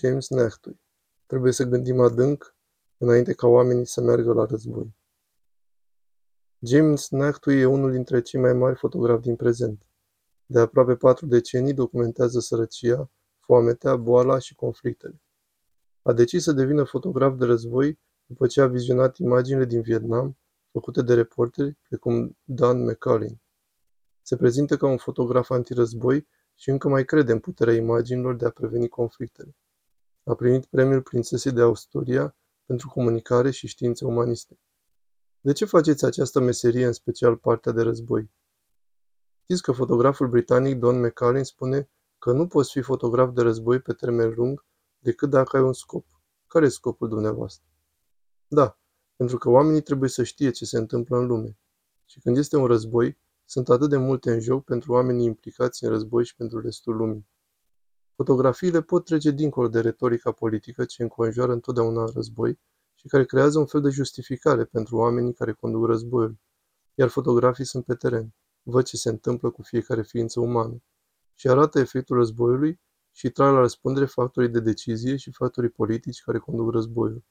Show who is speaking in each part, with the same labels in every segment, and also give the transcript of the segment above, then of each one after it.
Speaker 1: James Nachtui. Trebuie să gândim adânc înainte ca oamenii să meargă la război. James Nachtui e unul dintre cei mai mari fotografi din prezent. De aproape patru decenii documentează sărăcia, foametea, boala și conflictele. A decis să devină fotograf de război după ce a vizionat imaginile din Vietnam făcute de reporteri precum Dan McCullin. Se prezintă ca un fotograf antirăzboi și încă mai crede în puterea imaginilor de a preveni conflictele. A primit premiul Prințesei de Austria pentru comunicare și științe umaniste. De ce faceți această meserie, în special partea de război? Știți că fotograful britanic Don McCallin spune că nu poți fi fotograf de război pe termen lung decât dacă ai un scop. Care e scopul dumneavoastră? Da, pentru că oamenii trebuie să știe ce se întâmplă în lume. Și când este un război, sunt atât de multe în joc pentru oamenii implicați în război și pentru restul lumii. Fotografiile pot trece dincolo de retorica politică ce înconjoară întotdeauna război și care creează un fel de justificare pentru oamenii care conduc războiul, iar fotografii sunt pe teren, văd ce se întâmplă cu fiecare ființă umană și arată efectul războiului și trag la răspundere factorii de decizie și factorii politici care conduc războiul.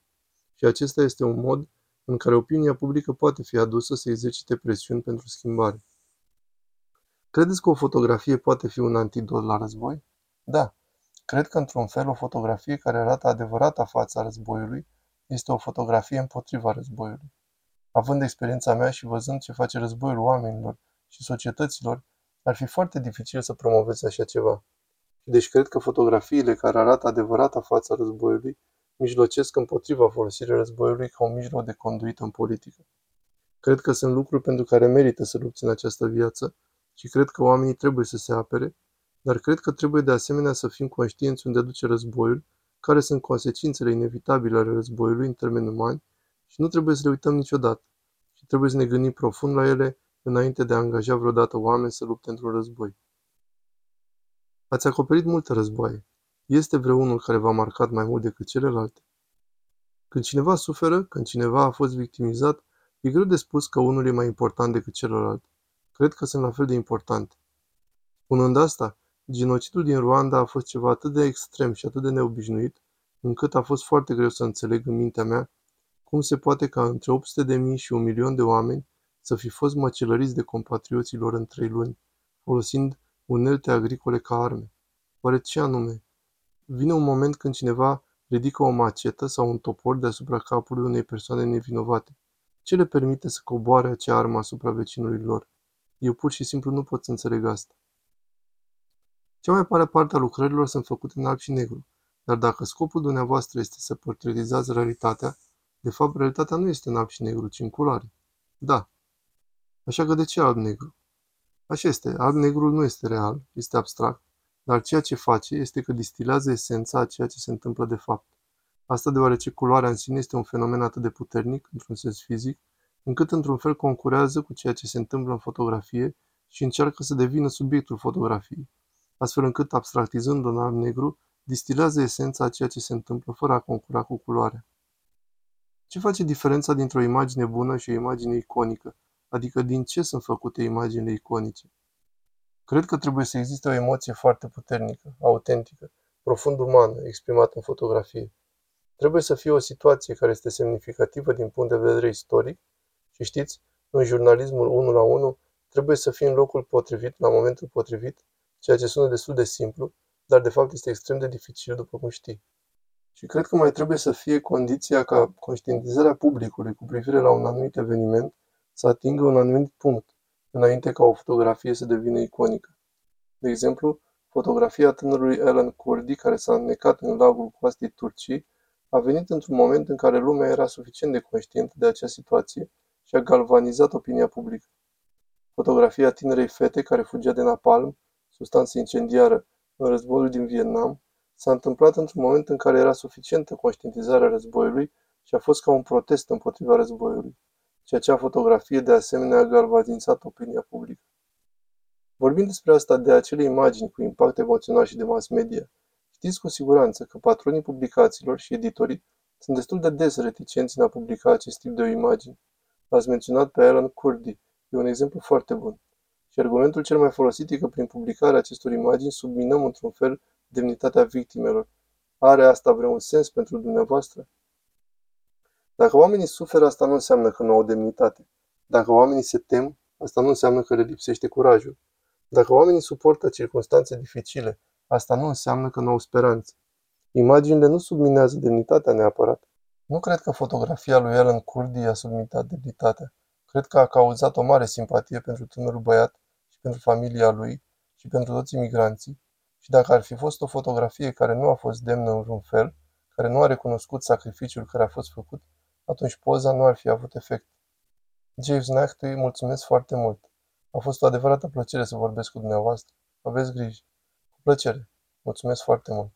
Speaker 1: Și acesta este un mod în care opinia publică poate fi adusă să exercite presiuni pentru schimbare. Credeți că o fotografie poate fi un antidot la război? Da. Cred că, într-un fel, o fotografie care arată adevărata fața războiului este o fotografie împotriva războiului. Având experiența mea și văzând ce face războiul oamenilor și societăților, ar fi foarte dificil să promovezi așa ceva. Și deci cred că fotografiile care arată adevărata fața războiului mijlocesc împotriva folosirii războiului ca un mijloc de conduită în politică. Cred că sunt lucruri pentru care merită să lupți în această viață și cred că oamenii trebuie să se apere, dar cred că trebuie de asemenea să fim conștienți unde duce războiul, care sunt consecințele inevitabile ale războiului în termeni umani și nu trebuie să le uităm niciodată. Și trebuie să ne gândim profund la ele înainte de a angaja vreodată oameni să lupte într-un război. Ați acoperit multe războaie. Este vreunul care v-a marcat mai mult decât celelalte? Când cineva suferă, când cineva a fost victimizat, e greu de spus că unul e mai important decât celălalt. Cred că sunt la fel de importante. Spunând asta, genocidul din Rwanda a fost ceva atât de extrem și atât de neobișnuit, încât a fost foarte greu să înțeleg în mintea mea cum se poate ca între 800 de mii și un milion de oameni să fi fost măcelăriți de compatrioții lor în trei luni, folosind unelte agricole ca arme. Oare ce anume? Vine un moment când cineva ridică o macetă sau un topor deasupra capului unei persoane nevinovate. Ce le permite să coboare acea armă asupra vecinului lor? Eu pur și simplu nu pot să înțeleg asta. Cea mai mare parte a lucrărilor sunt făcute în alb și negru, dar dacă scopul dumneavoastră este să portretizați realitatea, de fapt realitatea nu este în alb și negru, ci în culoare. Da. Așa că de ce alb-negru? Așa este, alb-negrul nu este real, este abstract, dar ceea ce face este că distilează esența a ceea ce se întâmplă de fapt. Asta deoarece culoarea în sine este un fenomen atât de puternic, într-un sens fizic, încât într-un fel concurează cu ceea ce se întâmplă în fotografie și încearcă să devină subiectul fotografiei, astfel încât, abstractizând în alb-negru, distilează esența a ceea ce se întâmplă fără a concura cu culoarea. Ce face diferența dintre o imagine bună și o imagine iconică, adică din ce sunt făcute imaginile iconice? Cred că trebuie să existe o emoție foarte puternică, autentică, profund umană, exprimată în fotografie. Trebuie să fie o situație care este semnificativă din punct de vedere istoric și știți, în jurnalismul 1 la 1 trebuie să fii în locul potrivit, la momentul potrivit, ceea ce sună destul de simplu, dar de fapt este extrem de dificil, după cum știi. Și cred că mai trebuie să fie condiția ca conștientizarea publicului cu privire la un anumit eveniment să atingă un anumit punct, înainte ca o fotografie să devină iconică. De exemplu, fotografia tânărului Alan Kurdi, care s-a înnecat în lagul coastei Turcii, a venit într-un moment în care lumea era suficient de conștientă de acea situație și a galvanizat opinia publică. Fotografia tinerei fete care fugea de napalm, substanță incendiară, în războiul din Vietnam, s-a întâmplat într-un moment în care era suficientă conștientizarea războiului și a fost ca un protest împotriva războiului. Și acea fotografie de asemenea a galvanizat opinia publică. Vorbind despre asta de acele imagini cu impact emoțional și de mass media, știți cu siguranță că patronii publicațiilor și editorii sunt destul de des reticenți în a publica acest tip de imagini. L-ați menționat pe Alan Kurdi, e un exemplu foarte bun. Și argumentul cel mai folosit e că prin publicarea acestor imagini subminăm într-un fel demnitatea victimelor. Are asta vreun sens pentru dumneavoastră? Dacă oamenii suferă, asta nu înseamnă că nu au demnitate. Dacă oamenii se tem, asta nu înseamnă că le lipsește curajul. Dacă oamenii suportă circunstanțe dificile, asta nu înseamnă că nu au speranță. Imaginile nu subminează demnitatea neapărat. Nu cred că fotografia lui Alan Kurdi a subminat demnitatea. Cred că a cauzat o mare simpatie pentru tânărul băiat și pentru familia lui și pentru toți imigranții. Și dacă ar fi fost o fotografie care nu a fost demnă în vreun fel, care nu a recunoscut sacrificiul care a fost făcut, atunci poza nu ar fi avut efect. James Nachtui, mulțumesc foarte mult. A fost o adevărată plăcere să vorbesc cu dumneavoastră. Aveți grijă. Cu plăcere. Mulțumesc foarte mult.